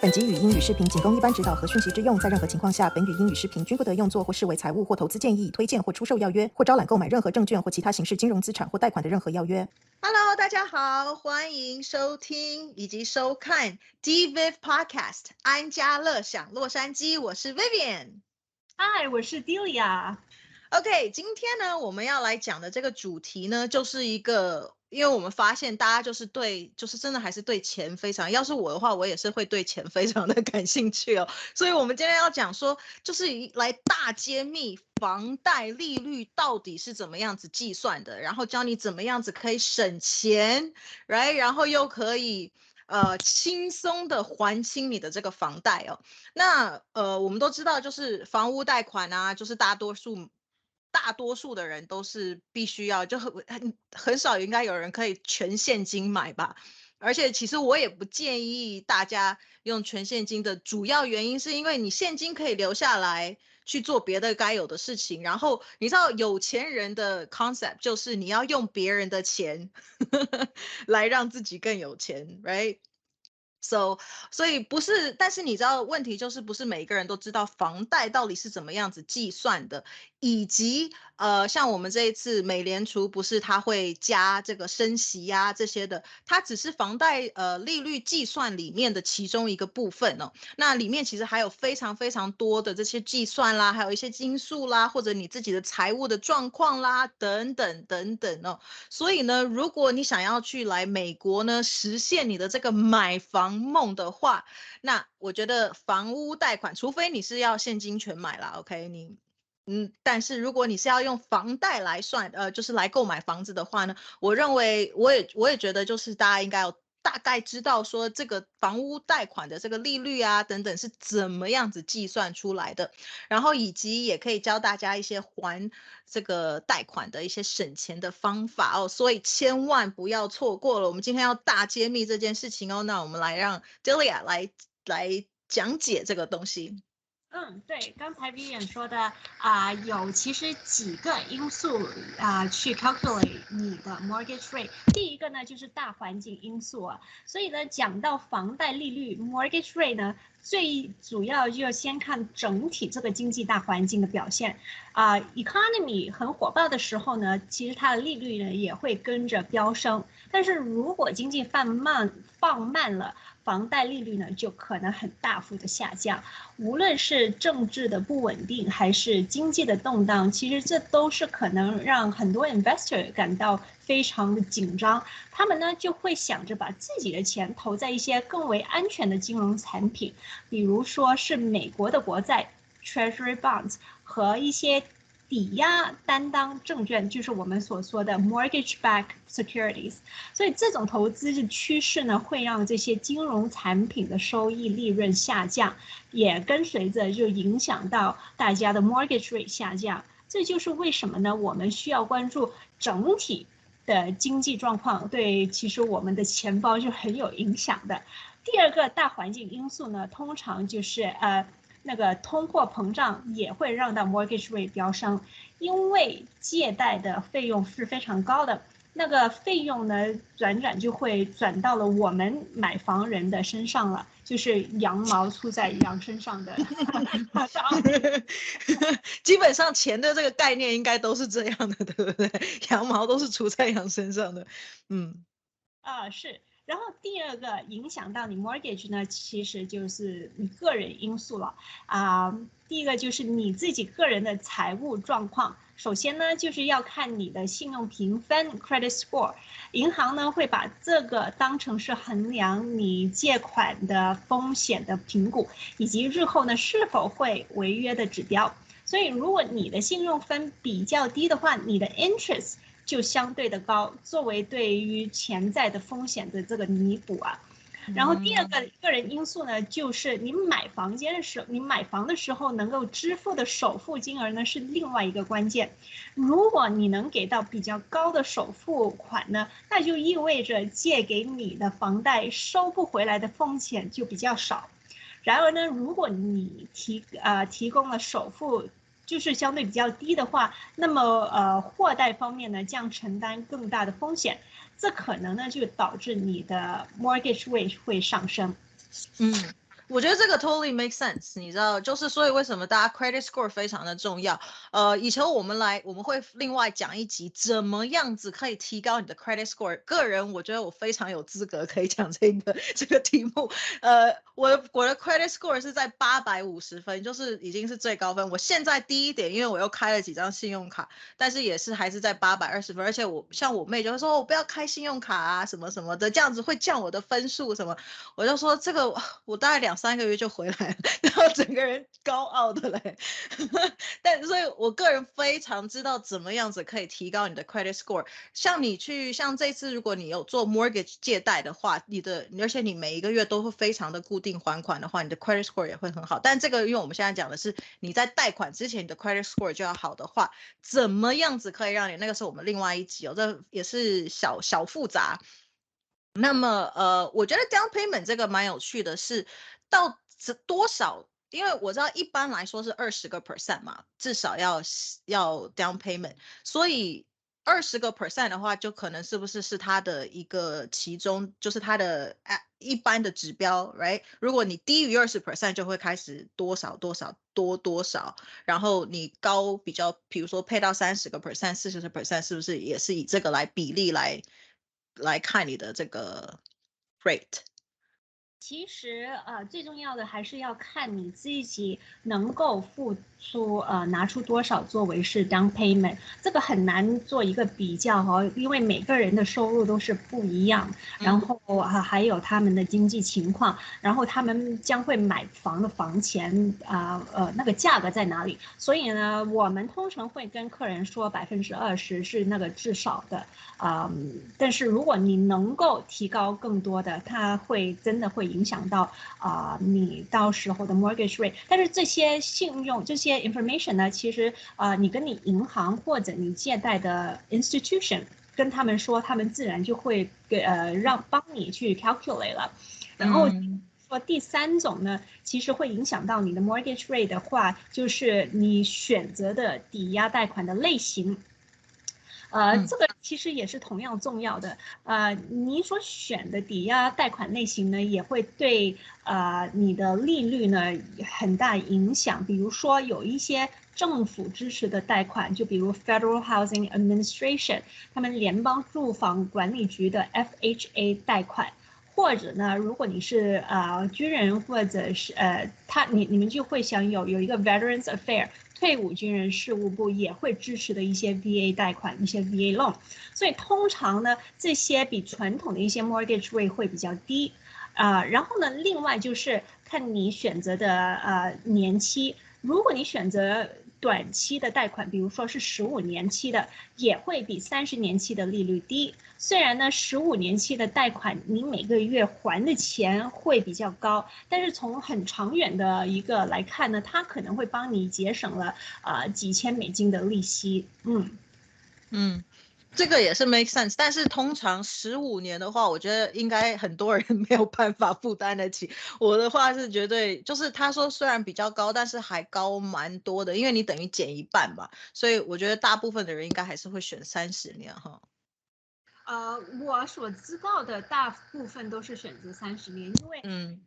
本集语音与视频仅供一般指导和讯息之用，在任何情况下，本语音与视频均不得用作或视为财务或投资建议、推荐或出售要约，或招揽购买任何证券或其他形式金融资产或贷款的任何要约。Hello，大家好，欢迎收听以及收看 D Viv Podcast 安家乐享洛杉矶，我是 Vivian。Hi，，我是 Delia。OK，今天呢，我们要来讲的这个主题呢，就是一个，因为我们发现大家就是对，就是真的还是对钱非常，要是我的话，我也是会对钱非常的 感兴趣哦。所以我们今天要讲说，就是一来大揭秘房贷利率到底是怎么样子计算的，然后教你怎么样子可以省钱来然后又可以。呃，轻松的还清你的这个房贷哦。那呃，我们都知道，就是房屋贷款啊，就是大多数大多数的人都是必须要，就很很很少应该有人可以全现金买吧。而且其实我也不建议大家用全现金的主要原因，是因为你现金可以留下来去做别的该有的事情。然后你知道有钱人的 concept 就是你要用别人的钱 来让自己更有钱，right？So，所以不是，但是你知道问题就是不是每一个人都知道房贷到底是怎么样子计算的，以及呃，像我们这一次美联储不是它会加这个升息呀、这些的，它只是房贷呃利率计算里面的其中一个部分哦。那里面其实还有非常非常多的这些计算啦，还有一些因素啦，或者你自己的财务的状况啦，等等等等哦。所以呢，如果你想要去来美国呢，实现你的这个买房梦的话，那我觉得房屋贷款，除非你是要现金全买啦 o k 你，嗯，但是如果你是要用房贷来算，呃，就是来购买房子的话呢，我认为，我也我也觉得，就是大家应该要大概知道说这个房屋贷款的这个利率啊等等是怎么样子计算出来的，然后以及也可以教大家一些还这个贷款的一些省钱的方法哦，所以千万不要错过了。我们今天要大揭秘这件事情哦，那我们来让 Delia 来来讲解这个东西。嗯，对，刚才 Vivian 说的啊、有其实几个因素啊、去 calculate 你的 mortgage rate。第一个呢就是大环境因素啊，所以呢讲到房贷利率 mortgage rate 呢，最主要就要先看整体这个经济大环境的表现。啊、economy 很火爆的时候呢，其实它的利率呢也会跟着飙升，但是如果经济放慢放慢了。房贷利率呢就可能很大幅的下降，无论是政治的不稳定还是经济的动荡，其实这都是可能让很多 investor 感到非常的紧张。他们呢就会想着把自己的钱投在一些更为安全的金融产品，比如说是美国的国债 （Treasury Bonds） 和一些抵押担当证券，就是我们所说的 mortgage back securities。所以这种投资的趋势呢，会让这些金融产品的收益利润下降，也跟随着就影响到大家的 mortgage rate 下降。这就是为什么呢？我们需要关注整体的经济状况，对其实我们的钱包是很有影响的。第二个大环境因素呢，通常就是呃。那个通货膨胀也会让到 mortgage rate 飙升，因为借贷的费用是非常高的，那个费用呢转转就会转到了我们买房人的身上了，就是羊毛出在羊身上的。基本上钱的这个概念应该都是这样的，对不对？羊毛都是出在羊身上的，嗯。啊，是。然后第二个影响到你 mortgage 呢，其实就是你个人因素了啊。第一个就是你自己个人的财务状况。首先呢，就是要看你的信用评分 credit score，银行呢会把这个当成是衡量你借款的风险的评估，以及日后呢是否会违约的指标。所以如果你的信用分比较低的话，你的 interest 就相对的高，作为对于潜在的风险的这个弥补啊。然后第二个个人因素呢，就是你买房间的时候，你买房的时候能够支付的首付金额呢是另外一个关键。如果你能给到比较高的首付款呢，那就意味着借给你的房贷收不回来的风险就比较少。然而呢，如果你提呃提供了首付，就是相对比较低的话，那么呃货贷方面呢将承担更大的风险，这可能呢就导致你的 mortgage rate 会上升。嗯，我觉得这个 totally make sense，你知道，就是所以为什么大家 credit score 非常的重要。呃，以前我们来我们会另外讲一集，怎么样子可以提高你的 credit score。个人我觉得我非常有资格可以讲这个这个题目。呃，我的我的 credit score 是在八百五十分，就是已经是最高分。我现在低一点，因为我又开了几张信用卡，但是也是还是在八百二十分。而且我像我妹就会说，我不要开信用卡啊，什么什么的，这样子会降我的分数什么。我就说这个我大概两。三个月就回来了，然后整个人高傲的嘞。但所以，我个人非常知道怎么样子可以提高你的 credit score。像你去，像这次，如果你有做 mortgage 借贷的话，你的而且你每一个月都会非常的固定还款的话，你的 credit score 也会很好。但这个，因为我们现在讲的是你在贷款之前，你的 credit score 就要好的话，怎么样子可以让你？那个是我们另外一集哦，这也是小小复杂。那么，呃，我觉得 down payment 这个蛮有趣的，是。到这多少？因为我知道一般来说是二十个 percent 嘛，至少要要 down payment。所以二十个 percent 的话，就可能是不是是它的一个其中，就是它的一般的指标，right？如果你低于二十 percent，就会开始多少多少多多少，然后你高比较，比如说配到三十个 percent、四十个 percent，是不是也是以这个来比例来来看你的这个 rate？其实，呃，最重要的还是要看你自己能够付出，呃，拿出多少作为是 down payment，这个很难做一个比较哈，因为每个人的收入都是不一样，然后啊还有他们的经济情况，然后他们将会买房的房钱啊，呃，那个价格在哪里？所以呢，我们通常会跟客人说百分之二十是那个至少的，啊，但是如果你能够提高更多的，他会真的会。影响到啊，你到时候的 mortgage rate。但是这些信用这些 information 呢，其实啊，你跟你银行或者你借贷的 institution 跟他们说，他们自然就会给呃让帮你去 calculate 了。然后说第三种呢，其实会影响到你的 mortgage rate 的话，就是你选择的抵押贷款的类型。呃，这个其实也是同样重要的。呃，你所选的抵押贷款类型呢，也会对呃你的利率呢很大影响。比如说有一些政府支持的贷款，就比如 Federal Housing Administration 他们联邦住房管理局的 FHA 贷款，或者呢，如果你是呃军人或者是呃他你你们就会享有有一个 Veterans Affair。退伍军人事务部也会支持的一些 VA 贷款，一些 VA loan，所以通常呢，这些比传统的一些 mortgage rate 会比较低，啊，然后呢，另外就是看你选择的呃年期，如果你选择。短期的贷款，比如说是十五年期的，也会比三十年期的利率低。虽然呢，十五年期的贷款你每个月还的钱会比较高，但是从很长远的一个来看呢，它可能会帮你节省了啊几千美金的利息。嗯嗯。这个也是 make sense，但是通常十五年的话，我觉得应该很多人 没有办法负担得起。我的话是绝对，就是他说虽然比较高，但是还高蛮多的，因为你等于减一半吧，所以我觉得大部分的人应该还是会选三十年哈。呃，我所知道的大部分都是选择三十年，因为嗯。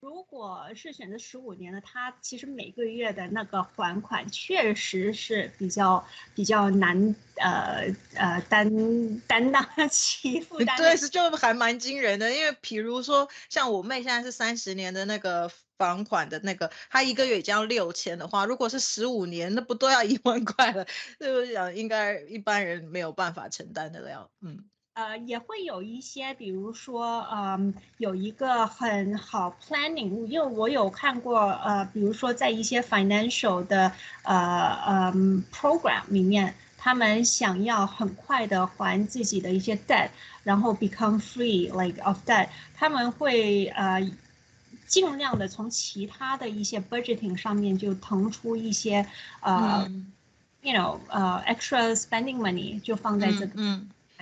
如果是选择十五年的，他其实每个月的那个还款确实是比较比较难，呃呃担担当得 起负担。对，是就还蛮惊人的。因为比如说像我妹现在是三十年的那个房款的那个，她一个月已经要六千的话，如果是十五年，那不都要一万块了？是不是想应该一般人没有办法承担的了？嗯。呃，也会有一些，比如说，嗯，有一个很好 planning，因为我有看过，呃，比如说在一些 financial 的，呃，呃，program 里面，他们想要很快的还自己的一些 debt，然后 become free like of debt，他们会呃尽量的从其他的一些 budgeting 上面就腾出一些，呃，you know，呃，extra spending money 就放在这个。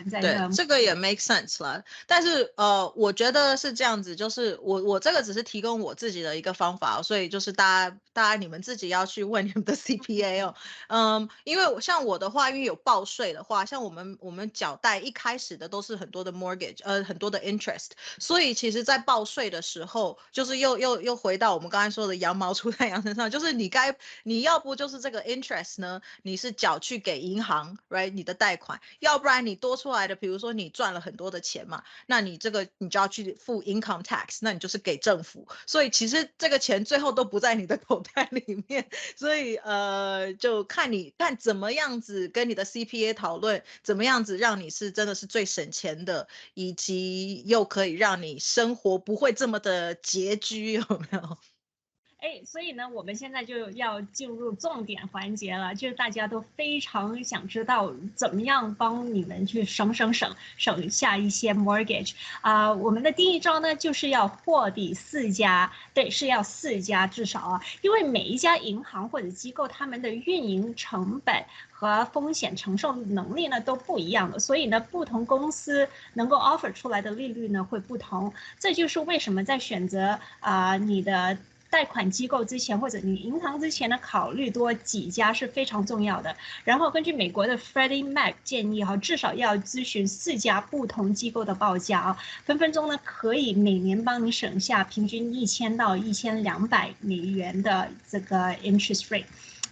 对，这个也 make sense 了。但是呃，我觉得是这样子，就是我我这个只是提供我自己的一个方法，所以就是大家大家你们自己要去问你们的 CPA 哦。嗯，因为像我的话，因为有报税的话，像我们我们缴贷一开始的都是很多的 mortgage，呃，很多的 interest，所以其实在报税的时候，就是又又又回到我们刚才说的羊毛出在羊身上，就是你该你要不就是这个 interest 呢，你是缴去给银行，right？你的贷款，要不然你多出出来的，比如说你赚了很多的钱嘛，那你这个你就要去付 income tax，那你就是给政府，所以其实这个钱最后都不在你的口袋里面，所以呃，就看你看怎么样子跟你的 CPA 讨论，怎么样子让你是真的是最省钱的，以及又可以让你生活不会这么的拮据，有没有？哎，所以呢，我们现在就要进入重点环节了，就是大家都非常想知道怎么样帮你们去省省省省下一些 mortgage 啊。我们的第一招呢，就是要货比四家，对，是要四家至少啊，因为每一家银行或者机构他们的运营成本和风险承受能力呢都不一样的，所以呢，不同公司能够 offer 出来的利率呢会不同。这就是为什么在选择啊你的。贷款机构之前或者你银行之前呢，考虑多几家是非常重要的。然后根据美国的 Freddie Mac 建议哈，至少要咨询四家不同机构的报价啊，分分钟呢可以每年帮你省下平均一千到一千两百美元的这个 interest rate。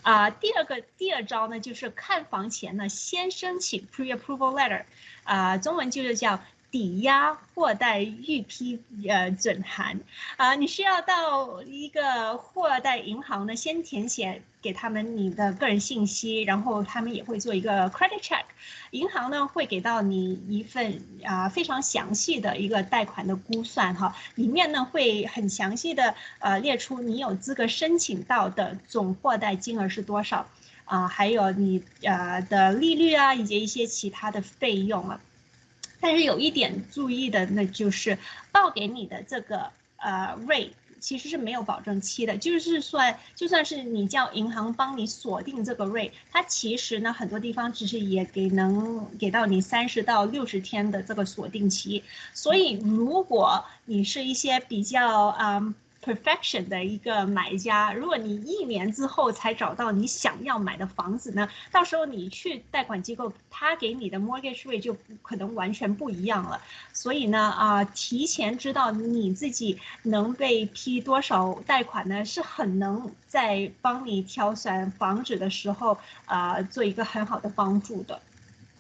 啊，第二个第二招呢，就是看房前呢先申请 pre-approval letter，啊，中文就是叫。抵押货贷预批呃准函啊，你需要到一个货贷银行呢，先填写给他们你的个人信息，然后他们也会做一个 credit check，银行呢会给到你一份啊非常详细的一个贷款的估算哈，里面呢会很详细的呃列出你有资格申请到的总货贷金额是多少啊，还有你呃的利率啊，以及一些其他的费用啊。但是有一点注意的，那就是报给你的这个呃 rate 其实是没有保证期的，就是算就算是你叫银行帮你锁定这个 rate，它其实呢很多地方只是也给能给到你三十到六十天的这个锁定期，所以如果你是一些比较啊。Perfection 的一个买家，如果你一年之后才找到你想要买的房子呢，到时候你去贷款机构，他给你的 mortgage rate 就可能完全不一样了。所以呢，啊，提前知道你自己能被批多少贷款呢，是很能在帮你挑选房子的时候，啊，做一个很好的帮助的。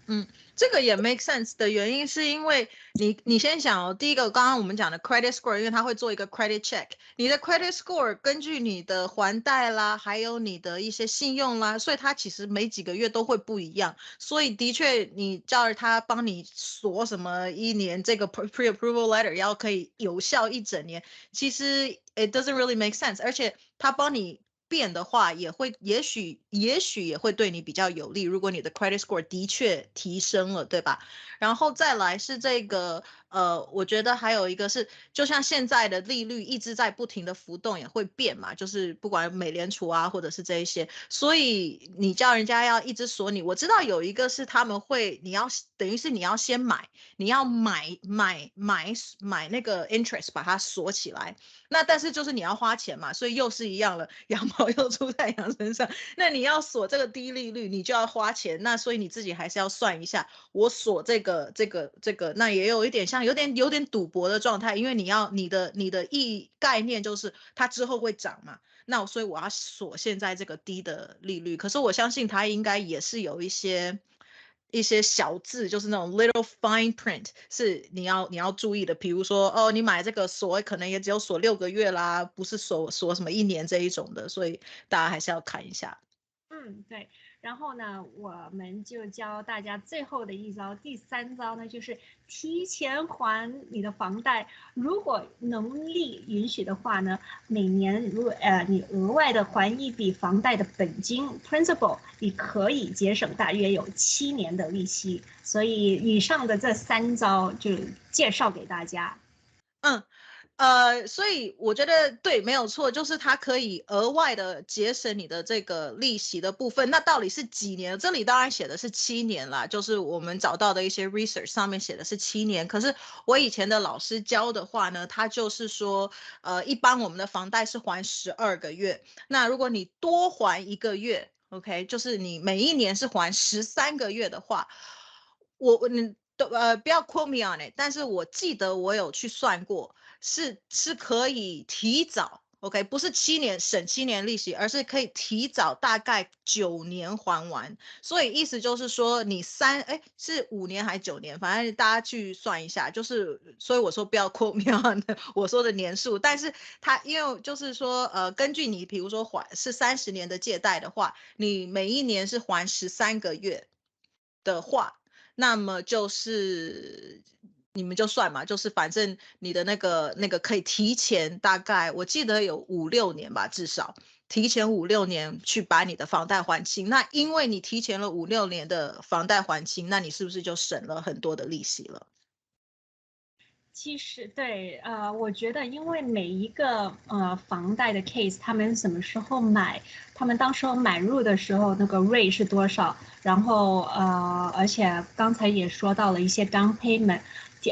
嗯。这个也 make sense 的原因是因为你，你先想哦，第一个刚刚我们讲的 credit score，因为它会做一个 credit check，你的 credit score 根据你的还贷啦，还有你的一些信用啦，所以它其实每几个月都会不一样。所以的确，你叫他帮你锁什么一年这个 pre approval letter 要可以有效一整年，其实 it doesn't really make sense，而且他帮你。变的话也会，也许也许也会对你比较有利。如果你的 credit score 的确提升了，对吧？然后再来是这个。呃，我觉得还有一个是，就像现在的利率一直在不停的浮动，也会变嘛。就是不管美联储啊，或者是这一些，所以你叫人家要一直锁你。我知道有一个是他们会，你要等于是你要先买，你要买买买买那个 interest 把它锁起来。那但是就是你要花钱嘛，所以又是一样了，要毛又出太阳身上。那你要锁这个低利率，你就要花钱。那所以你自己还是要算一下，我锁这个这个这个，那也有一点像。有点有点赌博的状态，因为你要你的你的意概念就是它之后会涨嘛，那所以我要锁现在这个低的利率。可是我相信它应该也是有一些一些小字，就是那种 little fine print 是你要你要注意的。比如说哦，你买这个锁可能也只有锁六个月啦，不是锁锁什么一年这一种的，所以大家还是要看一下。嗯，对。然后呢，我们就教大家最后的一招，第三招呢，就是提前还你的房贷。如果能力允许的话呢，每年如呃你额外的还一笔房贷的本金 （principal），你可以节省大约有七年的利息。所以以上的这三招就介绍给大家。嗯。呃，所以我觉得对，没有错，就是它可以额外的节省你的这个利息的部分。那到底是几年？这里当然写的是七年啦，就是我们找到的一些 research 上面写的是七年。可是我以前的老师教的话呢，他就是说，呃，一般我们的房贷是还十二个月，那如果你多还一个月，OK，就是你每一年是还十三个月的话，我我你都呃不要 quote me on it，但是我记得我有去算过。是是可以提早，OK，不是七年省七年利息，而是可以提早大概九年还完。所以意思就是说，你三哎是五年还是九年，反正大家去算一下。就是所以我说不要 quote me on 我说的年数，但是它因为就是说呃，根据你比如说还是三十年的借贷的话，你每一年是还十三个月的话，那么就是。你们就算嘛，就是反正你的那个那个可以提前大概，我记得有五六年吧，至少提前五六年去把你的房贷还清。那因为你提前了五六年的房贷还清，那你是不是就省了很多的利息了？其实对，呃，我觉得因为每一个呃房贷的 case，他们什么时候买，他们当时候买入的时候那个 rate 是多少，然后呃，而且刚才也说到了一些 down payment。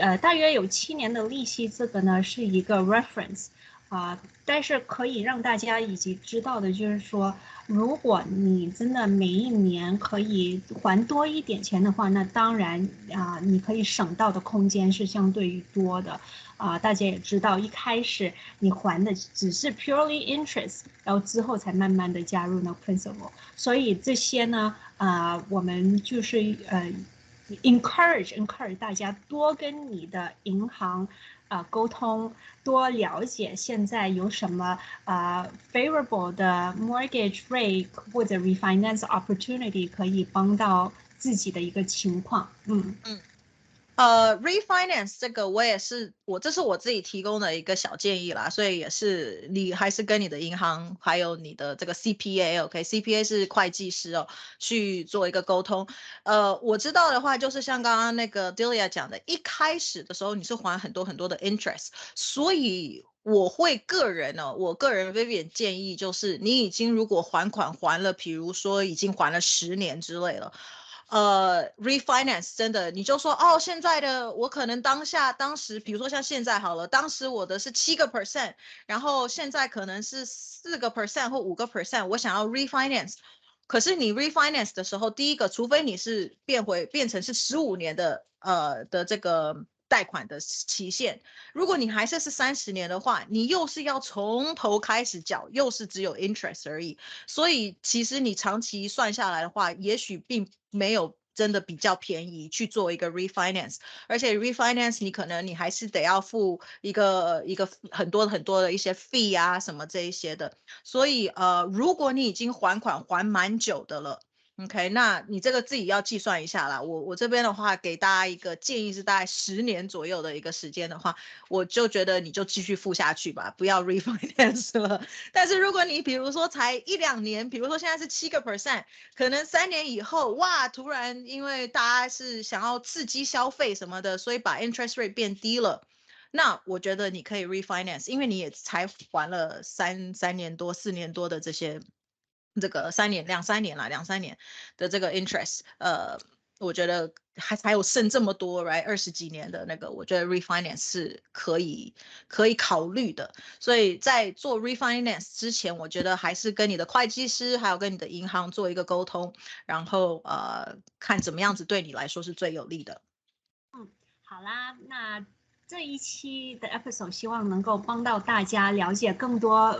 呃，大约有七年的利息，这个呢是一个 reference，啊，但是可以让大家以及知道的就是说，如果你真的每一年可以还多一点钱的话，那当然啊，你可以省到的空间是相对于多的，啊，大家也知道，一开始你还的只是 purely interest，然后之后才慢慢的加入那 principal，所以这些呢，啊，我们就是呃。encourage encourage 大家多跟你的银行啊沟通，多了解现在有什么啊 favorable 的 mortgage rate 或者 refinance opportunity 可以帮到自己的一个情况。嗯嗯。呃，refinance 这个我也是我这是我自己提供的一个小建议啦，所以也是你还是跟你的银行还有你的这个 CPA，OK，CPA 是会计师哦，去做一个沟通。呃，我知道的话就是像刚刚那个 Delia 讲的，一开始的时候你是还很多很多的 interest，所以我会个人呢，我个人 Vivian 建议就是你已经如果还款还了，比如说已经还了十年之类了。呃，refinance 真的，你就说哦，现在的我可能当下当时，比如说像现在好了，当时我的是七个 percent，然后现在可能是四个 percent 或五个 percent，我想要 refinance，可是你 refinance 的时候，第一个，除非你是变回变成是十五年的呃的这个贷款的期限，如果你还是是三十年的话，你又是要从头开始缴，又是只有 interest 而已，所以其实你长期算下来的话，也许并。没有真的比较便宜去做一个 refinance，而且 refinance 你可能你还是得要付一个一个很多很多的一些 fee 啊什么这一些的，所以呃如果你已经还款还蛮久的了。OK，那你这个自己要计算一下啦。我我这边的话，给大家一个建议是，大概十年左右的一个时间的话，我就觉得你就继续付下去吧，不要 refinance 了。但是如果你比如说才一两年，比如说现在是七个 percent，可能三年以后，哇，突然因为大家是想要刺激消费什么的，所以把 interest rate 变低了，那我觉得你可以 refinance，因为你也才还了三三年多、四年多的这些。这个三年两三年了，两三年的这个 interest，呃，我觉得还还有剩这么多，right？二十几年的那个，我觉得 refinance 是可以可以考虑的。所以在做 refinance 之前，我觉得还是跟你的会计师，还有跟你的银行做一个沟通，然后呃，看怎么样子对你来说是最有利的。嗯，好啦，那。这一期的 episode 希望能够帮到大家了解更多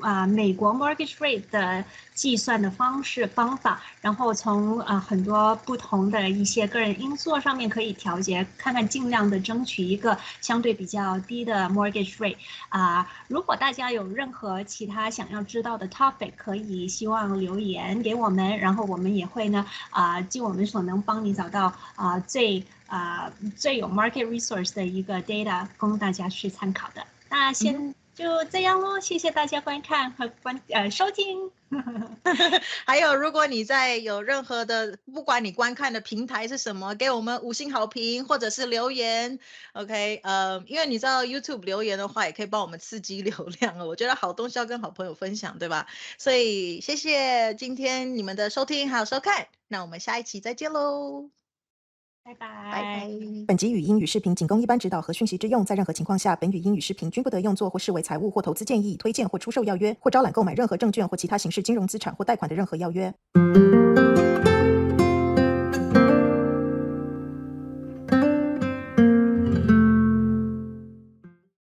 啊美国 mortgage rate 的计算的方式方法，然后从啊很多不同的一些个人因素上面可以调节，看看尽量的争取一个相对比较低的 mortgage rate 啊。如果大家有任何其他想要知道的 topic，可以希望留言给我们，然后我们也会呢啊尽我们所能帮你找到啊最。啊，最有 market resource 的一个 data 供大家去参考的。那先就这样喽，谢谢大家观看和观呃收听。还有，如果你在有任何的，不管你观看的平台是什么，给我们五星好评或者是留言，OK，呃，因为你知道 YouTube 留言的话，也可以帮我们刺激流量哦。我觉得好东西要跟好朋友分享，对吧？所以谢谢今天你们的收听还有收看，那我们下一期再见喽。拜拜。拜拜。本集语音与视频仅供一般指导和讯息之用，在任何情况下，本语音与视频均不得用作或视为财务或投资建议、推荐或出售要约，或招揽购买任何证券或其他形式金融资产或贷款的任何要约。